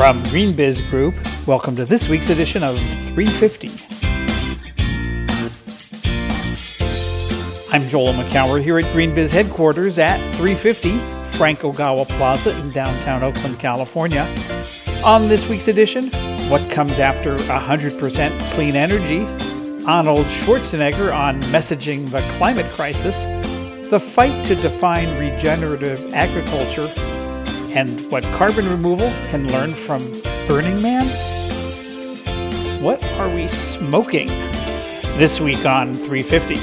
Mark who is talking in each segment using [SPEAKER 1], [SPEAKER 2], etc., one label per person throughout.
[SPEAKER 1] From GreenBiz Group, welcome to this week's edition of 350. I'm Joel Makower here at GreenBiz headquarters at 350 Frank Ogawa Plaza in downtown Oakland, California. On this week's edition, what comes after 100% clean energy, Arnold Schwarzenegger on messaging the climate crisis, the fight to define regenerative agriculture, and what carbon removal can learn from Burning Man? What are we smoking? This week on 350.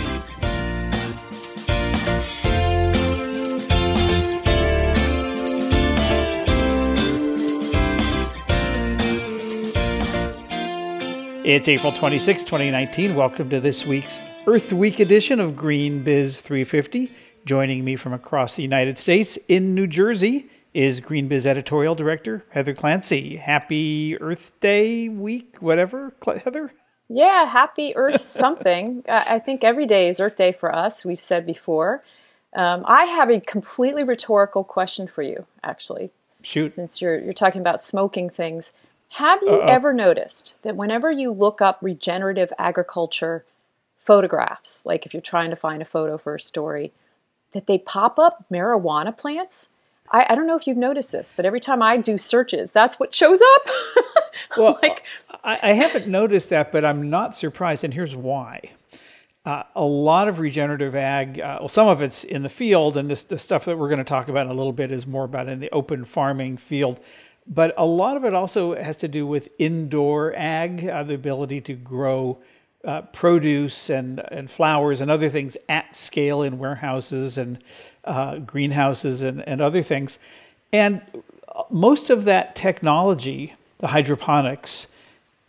[SPEAKER 1] It's April 26, 2019. Welcome to this week's Earth Week edition of GreenBiz 350. Joining me from across the United States in New Jersey is GreenBiz editorial director Heather Clancy. Happy Earth Day week, whatever, Heather.
[SPEAKER 2] Yeah, happy Earth something. I think every day is Earth Day for us. We've said before. Um, I have a completely rhetorical question for you, actually.
[SPEAKER 1] Shoot.
[SPEAKER 2] Since you're you're talking about smoking things, have you Uh-oh. ever noticed that whenever you look up regenerative agriculture photographs, like if you're trying to find a photo for a story, that they pop up marijuana plants? I, I, don't know if you've noticed this, but every time I do searches, that's what shows up.
[SPEAKER 1] well, like, I, I, haven't noticed that, but I'm not surprised, and here's why. Uh, a lot of regenerative ag, uh, well, some of it's in the field, and this the stuff that we're going to talk about in a little bit is more about in the open farming field. But a lot of it also has to do with indoor ag, uh, the ability to grow uh, produce and, and flowers and other things at scale in warehouses and uh, greenhouses and, and other things. And most of that technology, the hydroponics,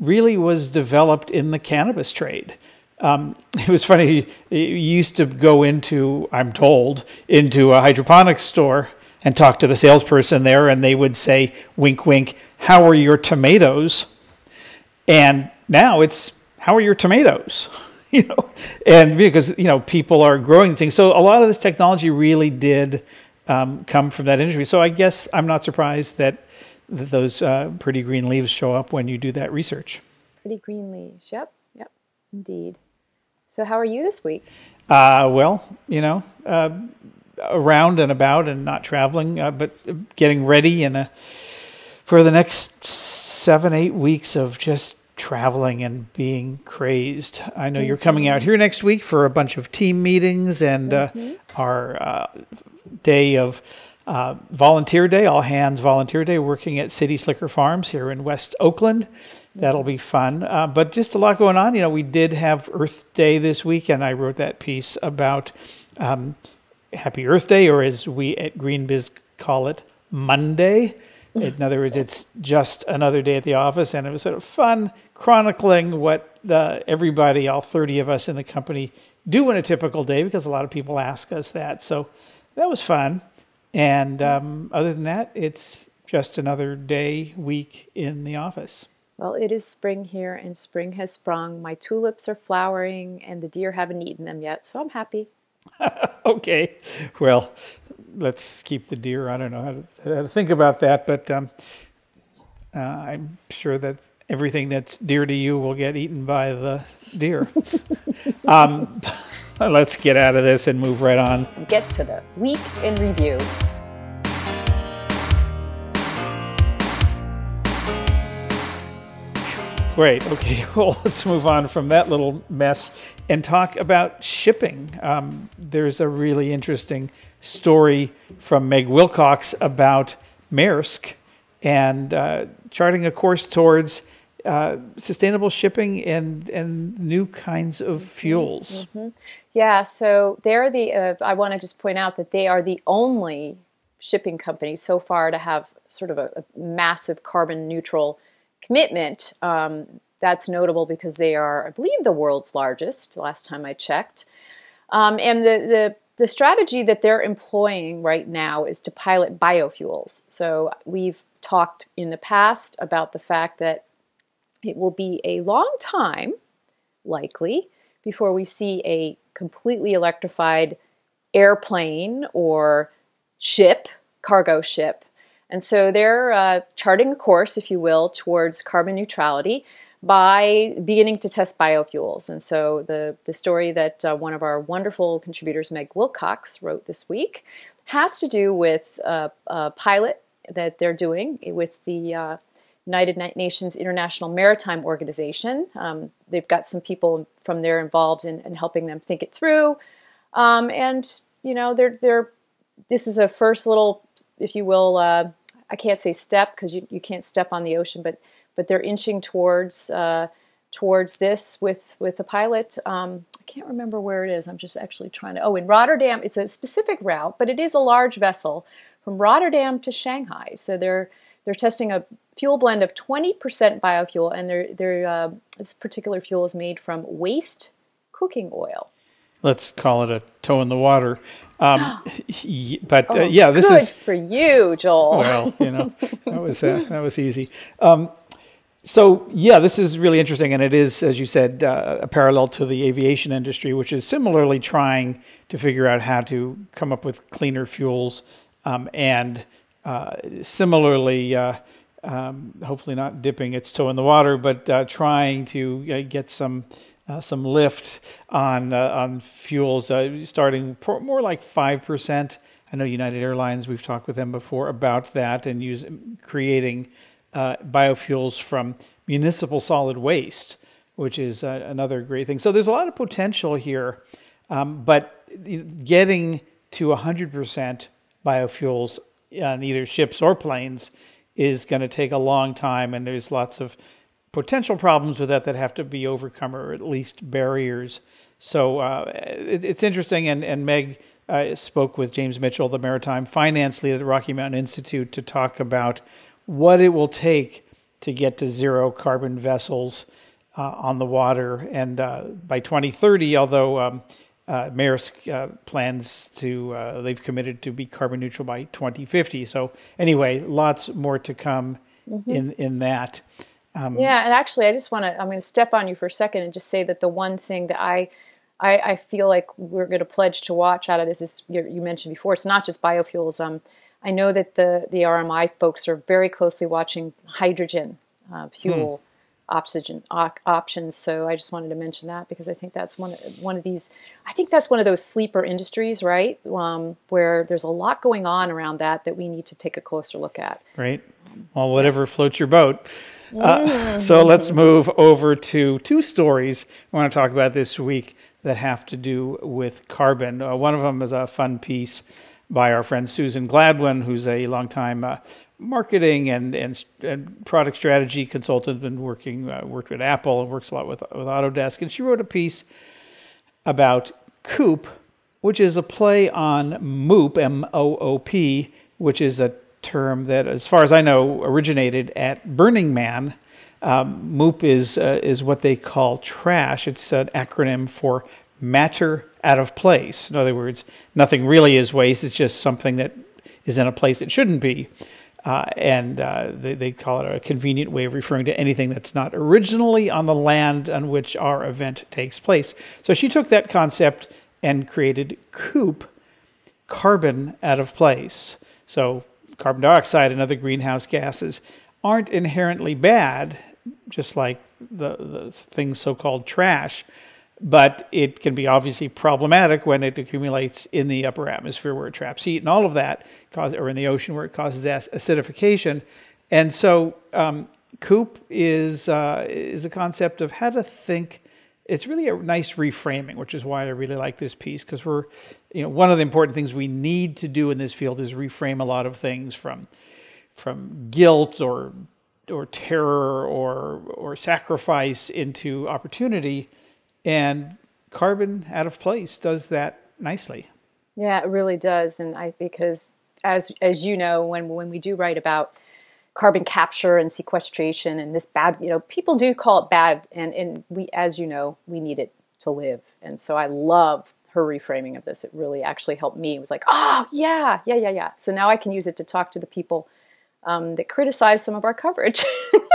[SPEAKER 1] really was developed in the cannabis trade. Um, it was funny, you used to go into, I'm told, into a hydroponics store and talk to the salesperson there, and they would say, wink, wink, how are your tomatoes? And now it's, how are your tomatoes? you know, and because you know people are growing things, so a lot of this technology really did um, come from that industry. So I guess I'm not surprised that, that those uh, pretty green leaves show up when you do that research.
[SPEAKER 2] Pretty green leaves. Yep. Yep. Indeed. So how are you this week?
[SPEAKER 1] Uh, well, you know, uh, around and about and not traveling, uh, but getting ready and for the next seven, eight weeks of just traveling and being crazed. I know mm-hmm. you're coming out here next week for a bunch of team meetings and uh, mm-hmm. our uh, day of uh, volunteer day, all hands volunteer day, working at City Slicker Farms here in West Oakland. That'll be fun. Uh, but just a lot going on. You know, we did have Earth Day this week, and I wrote that piece about um, Happy Earth Day, or as we at GreenBiz call it, Monday. In other words, it's just another day at the office, and it was sort of fun chronicling what the, everybody, all 30 of us in the company, do in a typical day because a lot of people ask us that. So that was fun. And um, other than that, it's just another day, week in the office.
[SPEAKER 2] Well, it is spring here, and spring has sprung. My tulips are flowering, and the deer haven't eaten them yet, so I'm happy.
[SPEAKER 1] okay. Well, let's keep the deer. I don't know how to, how to think about that, but um, uh, I'm sure that everything that's dear to you will get eaten by the deer. um, let's get out of this and move right on.
[SPEAKER 2] Get to the week in review.
[SPEAKER 1] Great. Okay. Well, let's move on from that little mess and talk about shipping. Um, there's a really interesting story from Meg Wilcox about Maersk and uh, charting a course towards uh, sustainable shipping and and new kinds of fuels. Mm-hmm.
[SPEAKER 2] Yeah, so they're the. Uh, I want to just point out that they are the only shipping company so far to have sort of a, a massive carbon neutral commitment. Um, that's notable because they are, I believe, the world's largest. Last time I checked, um, and the the the strategy that they're employing right now is to pilot biofuels. So we've talked in the past about the fact that it will be a long time, likely, before we see a completely electrified airplane or ship, cargo ship. And so they're uh, charting a course, if you will, towards carbon neutrality by beginning to test biofuels. And so the, the story that uh, one of our wonderful contributors, Meg Wilcox, wrote this week has to do with uh, a pilot that they're doing with the uh, United Nations International Maritime Organization. Um, they've got some people from there involved in, in helping them think it through. Um, and, you know, they're, they're, this is a first little, if you will, uh, I can't say step because you, you can't step on the ocean, but but they're inching towards uh, towards this with with a pilot. Um, I can't remember where it is. I'm just actually trying to. Oh, in Rotterdam, it's a specific route, but it is a large vessel from Rotterdam to Shanghai. So they're they're testing a fuel blend of 20% biofuel, and they're, they're, uh, this particular fuel is made from waste cooking oil.
[SPEAKER 1] Let's call it a toe in the water. Um, but uh,
[SPEAKER 2] oh,
[SPEAKER 1] yeah, this
[SPEAKER 2] good
[SPEAKER 1] is
[SPEAKER 2] for you, Joel.
[SPEAKER 1] Well, you know, that was uh, that was easy. Um, so yeah, this is really interesting, and it is, as you said, uh, a parallel to the aviation industry, which is similarly trying to figure out how to come up with cleaner fuels, um, and uh, similarly, uh, um, hopefully not dipping its toe in the water, but uh, trying to uh, get some. Uh, some lift on on fuels, starting more like five percent. I know United Airlines. We've talked with them before about that and use creating uh, biofuels from municipal solid waste, which is uh, another great thing. So there's a lot of potential here, um, but getting to 100% biofuels on either ships or planes is going to take a long time, and there's lots of potential problems with that that have to be overcome, or at least barriers. So uh, it, it's interesting, and, and Meg uh, spoke with James Mitchell, the maritime finance lead at the Rocky Mountain Institute, to talk about what it will take to get to zero carbon vessels uh, on the water. And uh, by 2030, although um, uh, Maersk uh, plans to, uh, they've committed to be carbon neutral by 2050. So, anyway, lots more to come mm-hmm. in, in that.
[SPEAKER 2] Um, yeah, and actually, I just want to, I'm going to step on you for a second and just say that the one thing that I I, I feel like we're going to pledge to watch out of this is you mentioned before. It's not just biofuels. Um, I know that the, the RMI folks are very closely watching hydrogen uh, fuel hmm. Oxygen options. So I just wanted to mention that because I think that's one one of these. I think that's one of those sleeper industries, right? Um, where there's a lot going on around that that we need to take a closer look at.
[SPEAKER 1] Right. Well, whatever floats your boat. Uh, mm-hmm. so let's move over to two stories I want to talk about this week that have to do with carbon. Uh, one of them is a fun piece by our friend Susan Gladwin, who's a longtime uh, marketing and, and, and product strategy consultant, been working uh, worked with Apple and works a lot with with Autodesk, and she wrote a piece about Coop, which is a play on Moop, M O O P, which is a term that, as far as I know, originated at Burning Man. Um, MOOP is uh, is what they call trash. It's an acronym for matter out of place. In other words, nothing really is waste, it's just something that is in a place it shouldn't be. Uh, and uh, they, they, call it a convenient way of referring to anything that's not originally on the land on which our event takes place. So she took that concept and created COOP, carbon out of place. So carbon dioxide and other greenhouse gases aren't inherently bad, just like the, the things so called trash but it can be obviously problematic when it accumulates in the upper atmosphere where it traps heat and all of that, cause, or in the ocean where it causes acidification. And so, um, COOP is uh, is a concept of how to think. It's really a nice reframing, which is why I really like this piece because we're, you know, one of the important things we need to do in this field is reframe a lot of things from from guilt or or terror or or sacrifice into opportunity and carbon out of place does that nicely.
[SPEAKER 2] Yeah, it really does. And I because as as you know, when when we do write about carbon capture and sequestration and this bad, you know, people do call it bad and, and we as you know, we need it to live. And so I love her reframing of this. It really actually helped me. It was like, oh yeah, yeah, yeah, yeah. So now I can use it to talk to the people um, that criticize some of our coverage.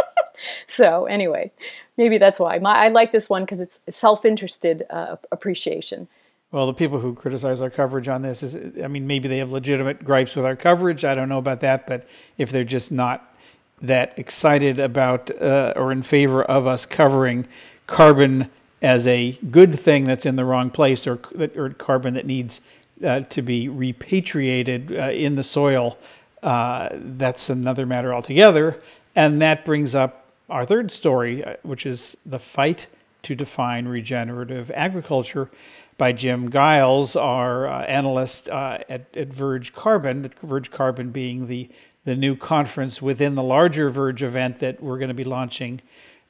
[SPEAKER 2] so anyway, maybe that's why. My, I like this one because it's self-interested uh, appreciation.
[SPEAKER 1] Well, the people who criticize our coverage on this is, I mean, maybe they have legitimate gripes with our coverage. I don't know about that, but if they're just not that excited about uh, or in favor of us covering carbon as a good thing that's in the wrong place or, or carbon that needs uh, to be repatriated uh, in the soil, uh, that's another matter altogether. And that brings up our third story, uh, which is the fight to define regenerative agriculture by Jim Giles, our uh, analyst uh, at, at Verge Carbon, Verge Carbon being the, the new conference within the larger Verge event that we're going to be launching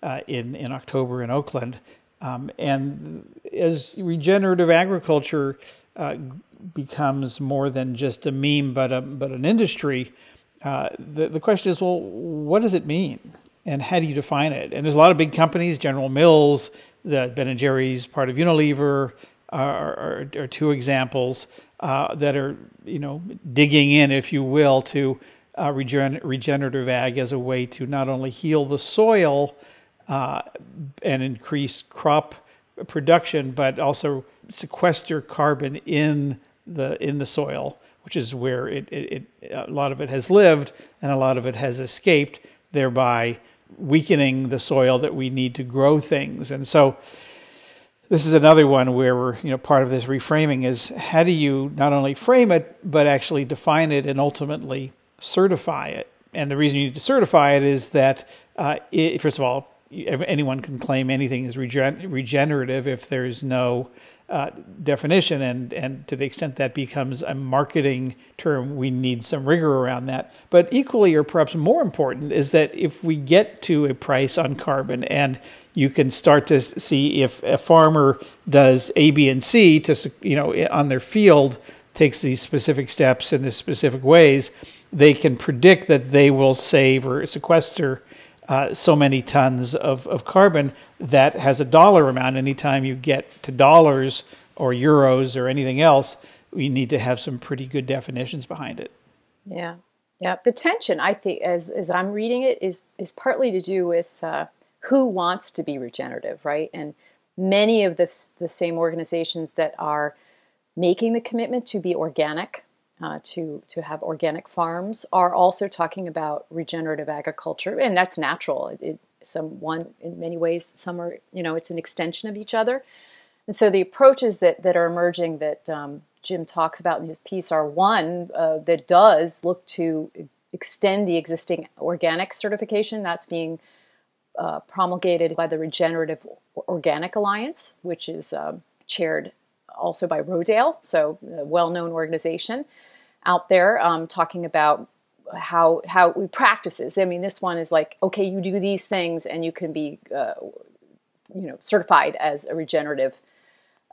[SPEAKER 1] uh, in, in October in Oakland. Um, and as regenerative agriculture uh, becomes more than just a meme, but, a, but an industry, uh, the, the question is well, what does it mean? And how do you define it? And there's a lot of big companies, General Mills, the Ben and Jerry's, part of Unilever, are, are, are two examples uh, that are, you know, digging in, if you will, to uh, regen- regenerative ag as a way to not only heal the soil uh, and increase crop production, but also sequester carbon in the in the soil, which is where it, it, it a lot of it has lived and a lot of it has escaped, thereby weakening the soil that we need to grow things. And so this is another one where we're, you know, part of this reframing is how do you not only frame it, but actually define it and ultimately certify it. And the reason you need to certify it is that, uh, it, first of all, anyone can claim anything is regen- regenerative if there's no uh, definition, and and to the extent that becomes a marketing term, we need some rigor around that. But equally, or perhaps more important, is that if we get to a price on carbon, and you can start to see if a farmer does A, B, and C to you know on their field takes these specific steps in these specific ways, they can predict that they will save or sequester uh, so many tons of, of carbon that has a dollar amount. Anytime you get to dollars or euros or anything else, we need to have some pretty good definitions behind it.
[SPEAKER 2] Yeah, yeah. The tension, I think, as as I'm reading it, is is partly to do with uh, who wants to be regenerative, right? And many of this the same organizations that are making the commitment to be organic uh, to to have organic farms are also talking about regenerative agriculture, and that's natural. It, it, some one in many ways, some are you know it's an extension of each other, and so the approaches that that are emerging that um, Jim talks about in his piece are one uh, that does look to extend the existing organic certification that's being uh, promulgated by the Regenerative Organic Alliance, which is uh, chaired also by Rodale, so a well-known organization out there um, talking about how how we practices. I mean, this one is like, okay, you do these things, and you can be, uh, you know, certified as a regenerative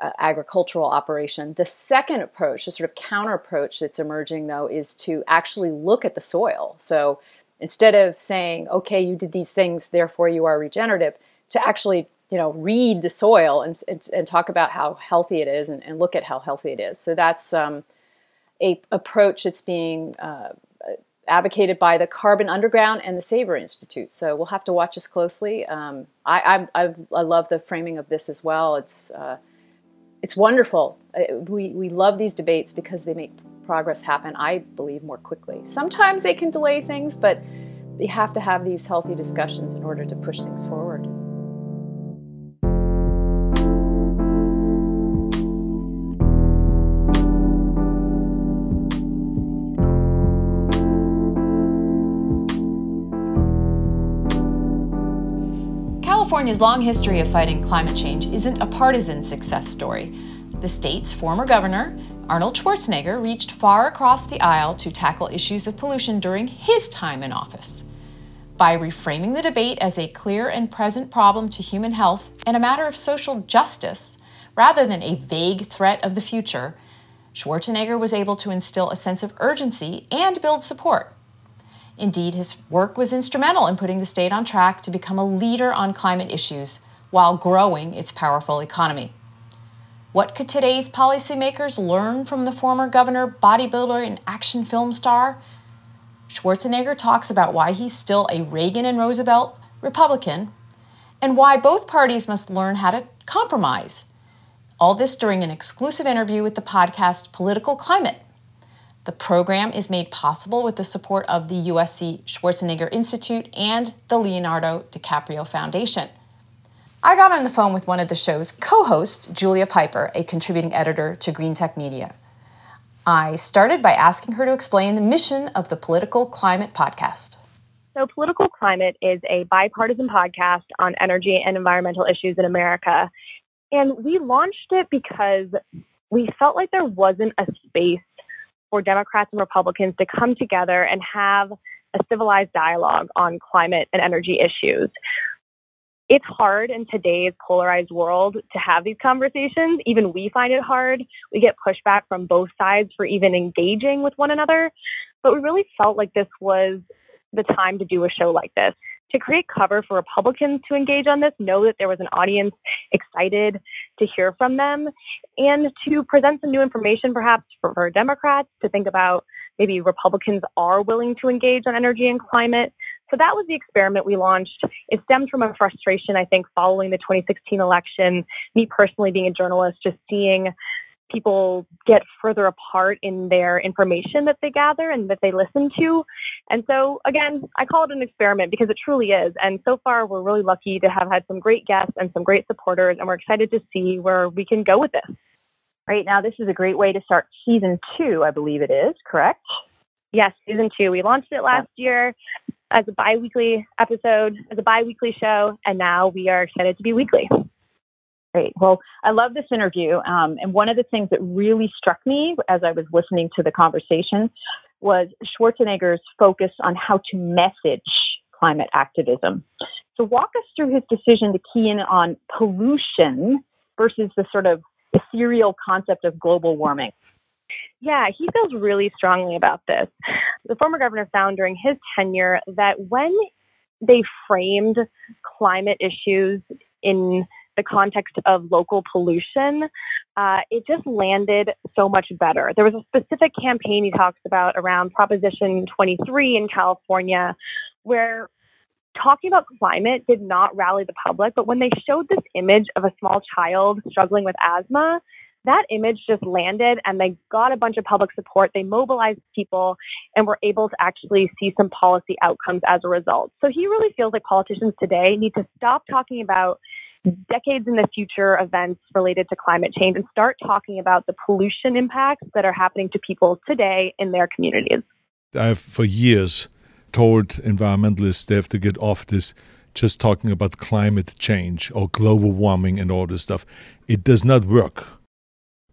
[SPEAKER 2] uh, agricultural operation. The second approach, the sort of counter approach that's emerging, though, is to actually look at the soil. So instead of saying, okay, you did these things, therefore you are regenerative, to actually you know read the soil and, and, and talk about how healthy it is and, and, look at how healthy it is. So that's um, a approach that's being uh, advocated by the Carbon Underground and the Savory Institute. So we'll have to watch this closely. Um, I, I, I, love the framing of this as well. It's uh, it's wonderful. Uh, we we love these debates because they make progress happen. I believe more quickly. Sometimes they can delay things, but you have to have these healthy discussions in order to push things forward.
[SPEAKER 3] California's long history of fighting climate change isn't a partisan success story. The state's former governor, Arnold Schwarzenegger, reached far across the aisle to tackle issues of pollution during his time in office. By reframing the debate as a clear and present problem to human health and a matter of social justice, rather than a vague threat of the future, Schwarzenegger was able to instill a sense of urgency and build support. Indeed, his work was instrumental in putting the state on track to become a leader on climate issues while growing its powerful economy. What could today's policymakers learn from the former governor, bodybuilder, and action film star? Schwarzenegger talks about why he's still a Reagan and Roosevelt Republican and why both parties must learn how to compromise. All this during an exclusive interview with the podcast Political Climate. The program is made possible with the support of the USC Schwarzenegger Institute and the Leonardo DiCaprio Foundation. I got on the phone with one of the show's co hosts, Julia Pyper, a contributing editor to Greentech Media. I started by asking her to explain the mission of the Political Climate podcast.
[SPEAKER 4] So, Political Climate is a bipartisan podcast on energy and environmental issues in America. And we launched it because we felt like there wasn't a space for Democrats and Republicans to come together and have a civilized dialogue on climate and energy issues. It's hard in today's polarized world to have these conversations. Even we find it hard. We get pushback from both sides for even engaging with one another. But we really felt like this was the time to do a show like this to create cover for Republicans to engage on this, know that there was an audience excited to hear from them, and to present some new information perhaps for, for Democrats to think about maybe Republicans are willing to engage on energy and climate. So that was the experiment we launched. It stemmed from a frustration, I think, following the 2016 election, me personally being a journalist, just seeing people get further apart in their information that they gather and that they listen to. And so, again, I call it an experiment because it truly is. And so far, we're really lucky to have had some great guests and some great supporters, and we're excited to see where we can go with this.
[SPEAKER 5] Right now, this is a great way to start season two, I believe it is, correct?
[SPEAKER 4] Yes, season two. We launched it last year as a bi weekly episode, as a bi weekly show, and now we are excited to be weekly.
[SPEAKER 5] Great. Well, I love this interview. Um, and one of the things that really struck me as I was listening to the conversation was Schwarzenegger's focus on how to message climate activism. So, walk us through his decision to key in on pollution versus the sort of ethereal concept of global warming.
[SPEAKER 4] Yeah, he feels really strongly about this. The former governor found during his tenure that when they framed climate issues in the context of local pollution, uh, it just landed so much better. There was a specific campaign he talks about around Proposition 23 in California, where talking about climate did not rally the public, but when they showed this image of a small child struggling with asthma, that image just landed and they got a bunch of public support. They mobilized people and were able to actually see some policy outcomes as a result. So he really feels like politicians today need to stop talking about decades in the future events related to climate change and start talking about the pollution impacts that are happening to people today in their communities.
[SPEAKER 6] I've for years told environmentalists they have to get off this just talking about climate change or global warming and all this stuff. It does not work.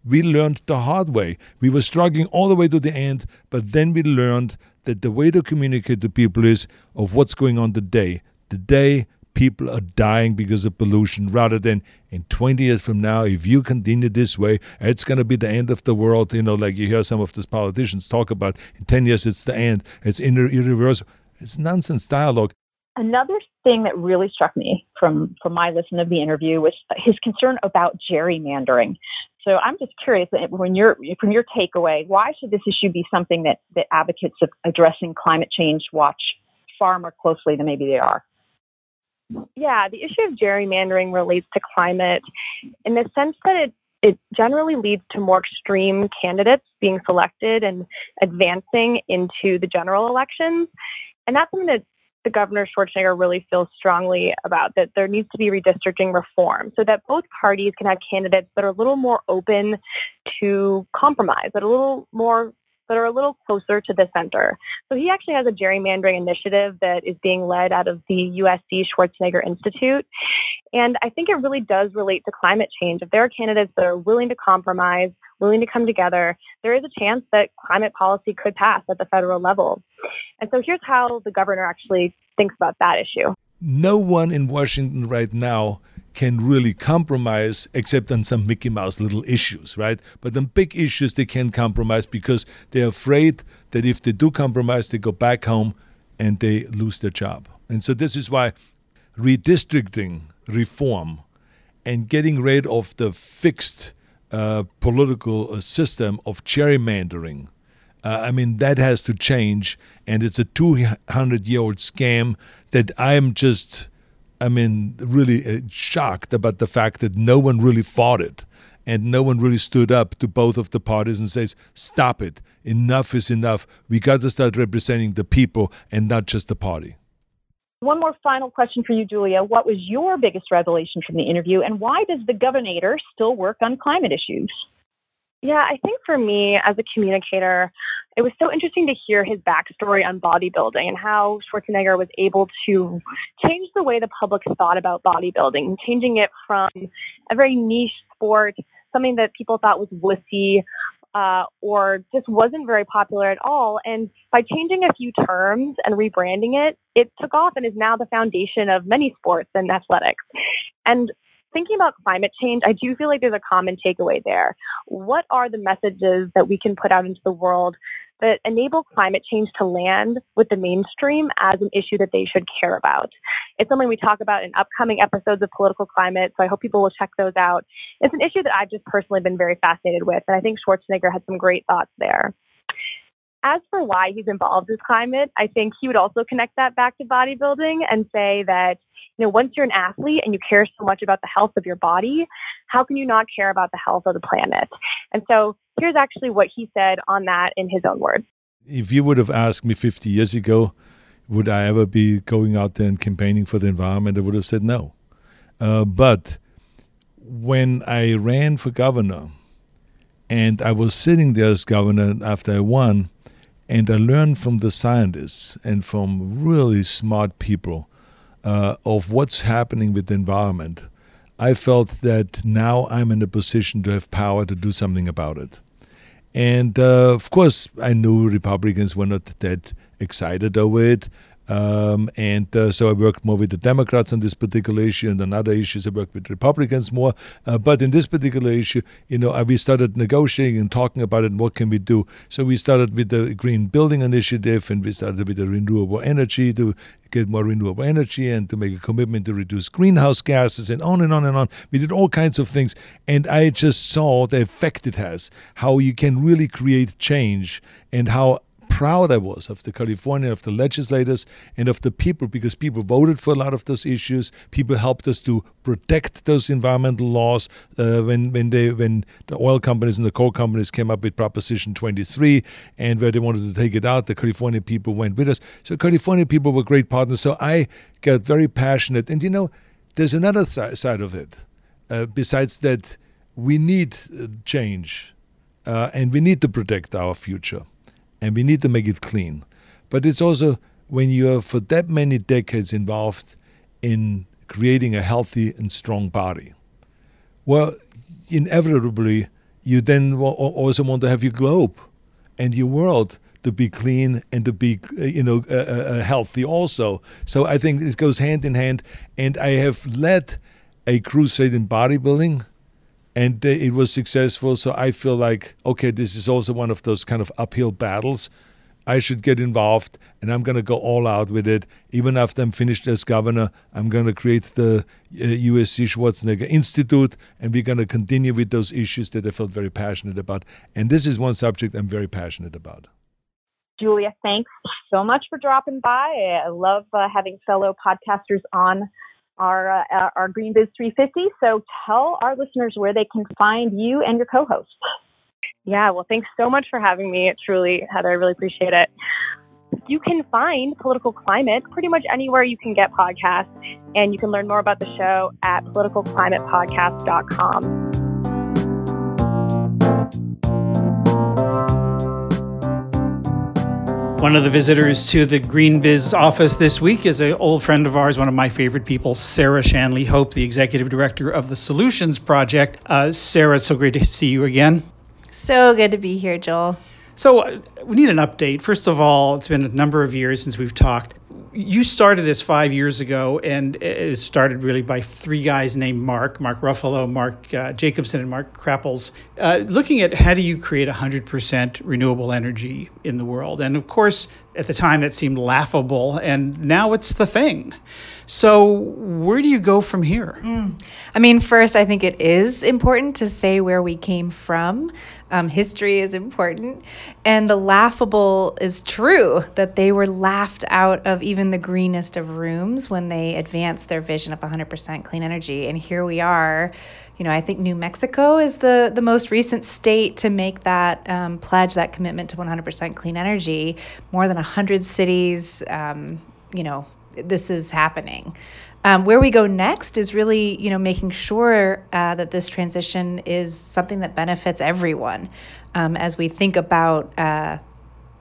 [SPEAKER 6] We learned the hard way. We were struggling all the way to the end, but then we learned that the way to communicate to people is of what's going on today. Today, people are dying because of pollution rather than in 20 years from now, if you continue this way, it's going to be the end of the world. You know, like you hear some of these politicians talk about in 10 years, it's the end, it's irreversible. It's nonsense dialogue.
[SPEAKER 5] Another thing that really struck me from, from my listen of the interview was his concern about gerrymandering. So I'm just curious, eh, when you're, from your takeaway, why should this issue be something that, that advocates of addressing climate change watch far more closely than maybe they are?
[SPEAKER 4] Yeah, the issue of gerrymandering relates to climate in the sense that it it generally leads to more extreme candidates being selected and advancing into the general elections. And that's something that the governor Schwarzenegger really feels strongly about that there needs to be redistricting reform so that both parties can have candidates that are a little more open to compromise, that are a little more that are a little closer to the center. So he actually has a gerrymandering initiative that is being led out of the USC Schwarzenegger Institute. And I think it really does relate to climate change. If there are candidates that are willing to compromise, willing to come together, there is a chance that climate policy could pass at the federal level. And so here's how the governor actually thinks about that issue.
[SPEAKER 6] No one in Washington right now can really compromise except on some Mickey Mouse little issues, right? But on big issues, they can't compromise because they're afraid that if they do compromise, they go back home and they lose their job. And so this is why redistricting reform and getting rid of the fixed uh, political uh, system of gerrymandering. Uh, I mean, that has to change. And it's a 200 year old scam that I'm just I mean, really uh, shocked about the fact that no one really fought it. and no one really stood up to both of the parties and says, "Stop it! Enough is enough. We got to start representing the people and not just the party."
[SPEAKER 5] One more final question for you, Julia. What was your biggest revelation from the interview, and why does the governor still work on climate issues?
[SPEAKER 4] Yeah, I think for me as a communicator, it was so interesting to hear his backstory on bodybuilding and how Schwarzenegger was able to change the way the public thought about bodybuilding, changing it from a very niche sport, something that people thought was wussy, uh, or just wasn't very popular at all. And by changing a few terms and rebranding it, it took off and is now the foundation of many sports and athletics. And thinking about climate change, I do feel like there's a common takeaway there. What are the messages that we can put out into the world that enable climate change to land with the mainstream as an issue that they should care about? It's something we talk about in upcoming episodes of Political Climate, so I hope people will check those out. It's an issue that I've just personally been very fascinated with, and I think Schwarzenegger had some great thoughts there. As for why he's involved with climate, I think he would also connect that back to bodybuilding and say that you know, once you're an athlete and you care so much about the health of your body, how can you not care about the health of the planet? And so here's actually what he said on that in his own words.
[SPEAKER 6] If you would have asked me 50 years ago, would I ever be going out there and campaigning for the environment? I would have said no. Uh, but when I ran for governor and I was sitting there as governor after I won, and I learned from the scientists and from really smart people uh, of what's happening with the environment, I felt that now I'm in a position to have power to do something about it. And uh, of course, I knew Republicans were not that excited over it. Um, and uh, so I worked more with the Democrats on this particular issue, and on other issues I worked with Republicans more. Uh, but in this particular issue, you know, uh, we started negotiating and talking about it. And what can we do? So we started with the Green Building Initiative, and we started with the renewable energy to get more renewable energy and to make a commitment to reduce greenhouse gases, and on and on and on. We did all kinds of things, and I just saw the effect it has, how you can really create change, and how proud I was of the California, of the legislators, and of the people because people voted for a lot of those issues. People helped us to protect those environmental laws uh, when when they when the oil companies and the coal companies came up with Proposition 23 and where they wanted to take it out. The California people went with us. So California people were great partners. So I got very passionate. And you know, there's another th- side of it. Uh, besides that, we need uh, change. Uh, and we need to protect our future and we need to make it clean. But it's also when you are for that many decades involved in creating a healthy and strong body, well, inevitably you then also want to have your globe and your world to be clean and to be you know uh, uh, healthy also. So I think this goes hand in hand. And I have led a crusade in bodybuilding and it was successful. So I feel like, okay, this is also one of those kind of uphill battles. I should get involved, and I'm going to go all out with it. Even after I'm finished as governor, I'm going to create the uh, USC Schwarzenegger Institute, and we're going to continue with those issues that I felt very passionate about. And this is one subject I'm very passionate about.
[SPEAKER 5] Julia, thanks so much for dropping by. I love uh, having fellow podcasters on our uh, our GreenBiz 350. So tell our listeners where they can find you and your co-hosts.
[SPEAKER 4] Yeah, well, thanks so much for having me. Truly, Heather, I really appreciate it. You can find Political Climate pretty much anywhere you can get podcasts, and you can learn more about the show at politicalclimatepodcast.com.
[SPEAKER 1] One of the visitors to the GreenBiz office this week is an old friend of ours, one of my favorite people, Sarah Shanley Hope, the executive director of the Solutions Project. Uh, Sarah, it's so great to see you again.
[SPEAKER 7] So good to be here, Joel.
[SPEAKER 1] So, uh, we need an update. First of all, it's been a number of years since we've talked you started this five years ago, and it started really by three guys named Mark, Mark Ruffalo, Mark uh, Jacobson, and Mark Krapels, uh, looking at how do you create 100% renewable energy in the world. And of course, at the time, it seemed laughable, and now it's the thing. So, where do you go from here? Mm.
[SPEAKER 7] I mean, first, I think it is important to say where we came from. Um, history is important. And the laughable is true that they were laughed out of even the greenest of rooms when they advanced their vision of 100% clean energy. And here we are. You know, I think New Mexico is the, the most recent state to make that um, pledge, that commitment to 100% clean energy. More than 100 cities, um, you know, this is happening. Um, where we go next is really, you know, making sure uh, that this transition is something that benefits everyone. Um, as we think about uh,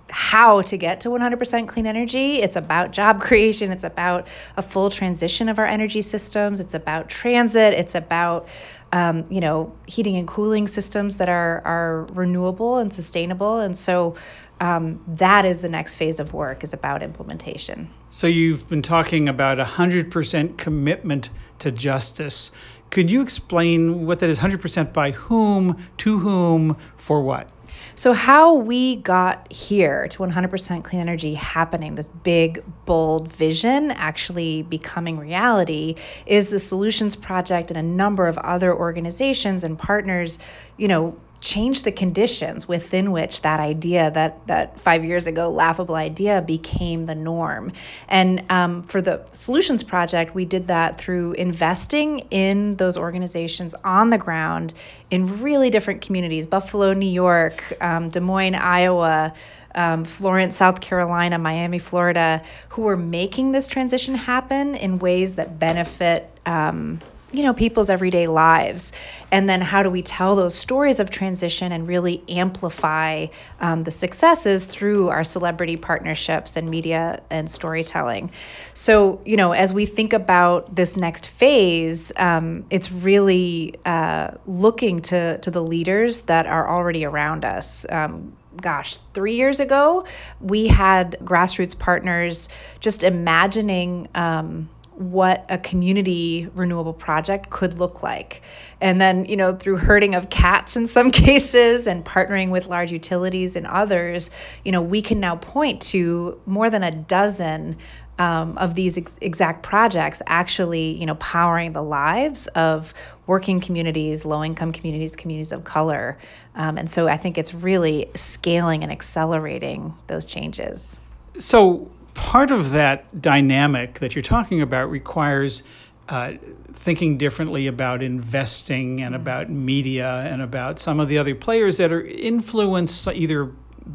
[SPEAKER 7] how to get to 100% clean energy. It's about job creation. It's about a full transition of our energy systems. It's about transit. It's about um, you know heating and cooling systems that are are renewable and sustainable. And so um, that is the next phase of work is about implementation.
[SPEAKER 1] So you've been talking about a 100% commitment to justice. Could you explain what that is 100% by whom, to whom, for what?
[SPEAKER 7] So, how we got here to 100% clean energy happening, this big, bold vision actually becoming reality, is the Solutions Project and a number of other organizations and partners, you know, change the conditions within which that idea that that five years ago laughable idea became the norm. And um, for the solutions project we did that through investing in those organizations on the ground in really different communities buffalo new york um, des moines iowa um, Florence, South Carolina, Miami, Florida, who are making this transition happen in ways that benefit um, you know people's everyday lives. And then how do we tell those stories of transition and really amplify um, the successes through our celebrity partnerships and media and storytelling? So you know as we think about this next phase um, it's really uh, looking to to the leaders that are already around us. Um, gosh, three years ago, we had grassroots partners just imagining um, what a community renewable project could look like. And then, you know, through herding of cats in some cases and partnering with large utilities and others, you know, we can now point to more than a dozen um, of these ex- exact projects actually, you know, powering the lives of working communities, low income communities, communities of color. Um, and so I think it's really scaling and accelerating those changes.
[SPEAKER 1] So, part of that dynamic that you're talking about requires uh, thinking differently about investing and about media and about some of the other players that are influenced either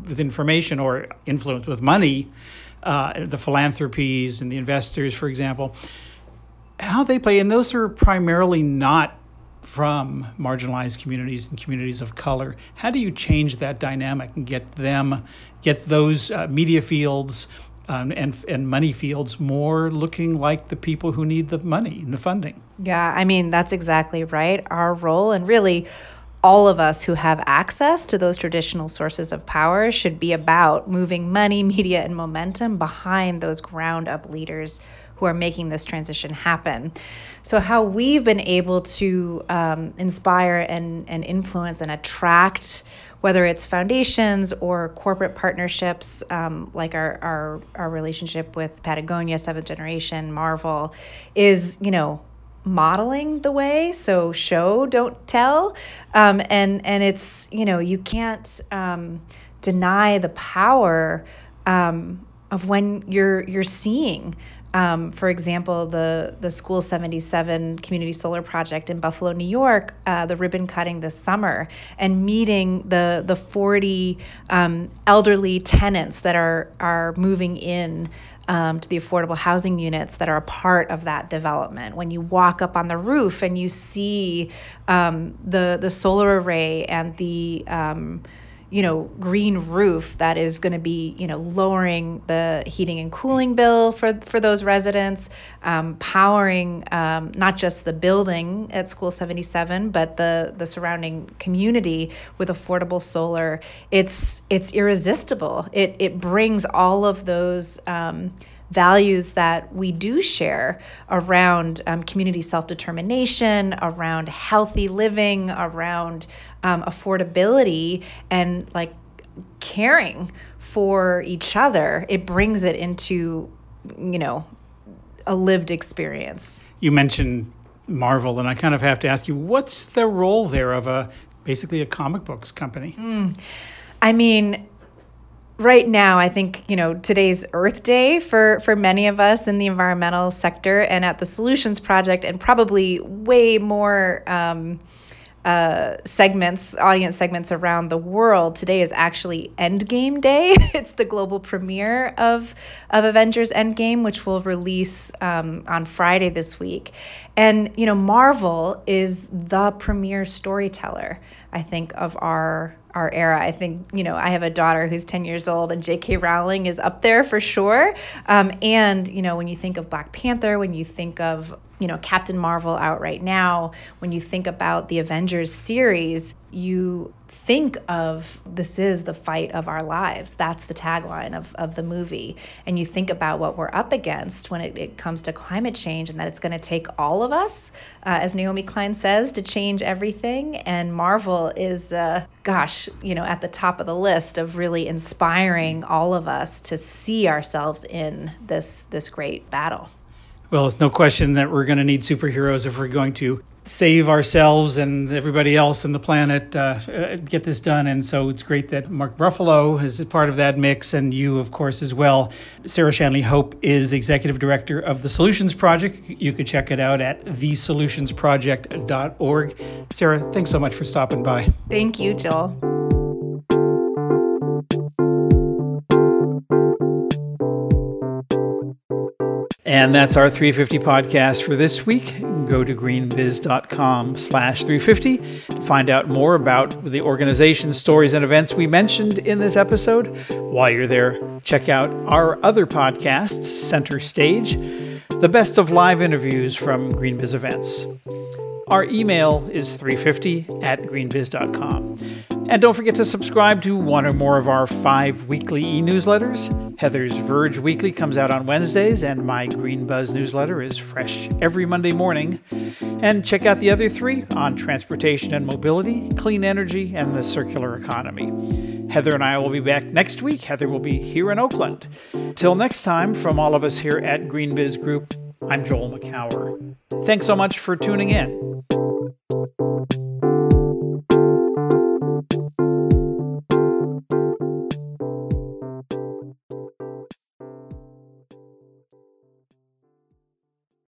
[SPEAKER 1] with information or influenced with money, uh, the philanthropies and the investors, for example, how they play. And those are primarily not from marginalized communities and communities of color. How do you change that dynamic and get them, get those uh, media fields um, and and money fields more looking like the people who need the money and the funding.
[SPEAKER 7] Yeah, I mean that's exactly right. Our role and really all of us who have access to those traditional sources of power should be about moving money, media, and momentum behind those ground up leaders who are making this transition happen. So, how we've been able to um, inspire and, and influence and attract whether it's foundations or corporate partnerships, um, like our, our, our relationship with Patagonia, Seventh Generation, Marvel, is, you know, modeling the way. So show don't tell. Um, and and it's you know you can't um, deny the power um, of when you're you're seeing um, for example, the the School 77 Community Solar Project in Buffalo, New York, uh, the ribbon cutting this summer, and meeting the the 40 um, elderly tenants that are are moving in um, to the affordable housing units that are a part of that development. When you walk up on the roof and you see um, the the solar array and the um, you know, green roof that is going to be, you know, lowering the heating and cooling bill for, for those residents, um, powering um, not just the building at School 77, but the, the surrounding community with affordable solar. It's, it's irresistible. It, it brings all of those um, values that we do share around um, community self determination, around healthy living, around um, affordability, and like caring for each other. It brings it into, you know, a lived experience.
[SPEAKER 1] You mentioned Marvel, and I kind of have to ask you, what's the role there of a basically a comic books company?
[SPEAKER 7] Mm. I mean, right now, I think you know today's Earth Day for for many of us in the environmental sector and at the Solutions Project, and probably way more. Um, uh, segments, audience segments around the world. Today is actually Endgame Day. it's the global premiere of of Avengers Endgame, which will release um, on Friday this week. And you know, Marvel is the premier storyteller. I think of our our era. I think, you know, I have a daughter who's 10 years old, and J.K. Rowling is up there for sure. Um, and, you know, when you think of Black Panther, when you think of, you know, Captain Marvel out right now, when you think about the Avengers series, you think of this is the fight of our lives. That's the tagline of, of the movie. And you think about what we're up against when it, it comes to climate change and that it's going to take all of us, uh, as Naomi Klein says, to change everything. And Marvel is, uh, gosh, you know, at the top of the list of really inspiring all of us to see ourselves in this, this great battle.
[SPEAKER 1] Well, it's no question that we're going to need superheroes if we're going to save ourselves and everybody else on the planet, uh, uh, get this done. And so it's great that Mark Ruffalo is part of that mix, and you, of course, as well. Sarah Shanley Hope is executive director of the Solutions Project. You could check it out at thesolutionsproject.org. Sarah, thanks so much for stopping by.
[SPEAKER 7] Thank you, Joel.
[SPEAKER 1] And that's our 350 podcast for this week. Go to greenbiz.com slash 350 to find out more about the organization, stories, and events we mentioned in this episode. While you're there, check out our other podcasts, Center Stage, the best of live interviews from Greenbiz events. Our email is 350 at greenbiz.com. And don't forget to subscribe to one or more of our five weekly e newsletters. Heather's Verge Weekly comes out on Wednesdays, and my Green Buzz newsletter is fresh every Monday morning. And check out the other three on transportation and mobility, clean energy, and the circular economy. Heather and I will be back next week. Heather will be here in Oakland. Till next time, from all of us here at GreenBiz Group, I'm Joel Makower. Thanks so much for tuning in.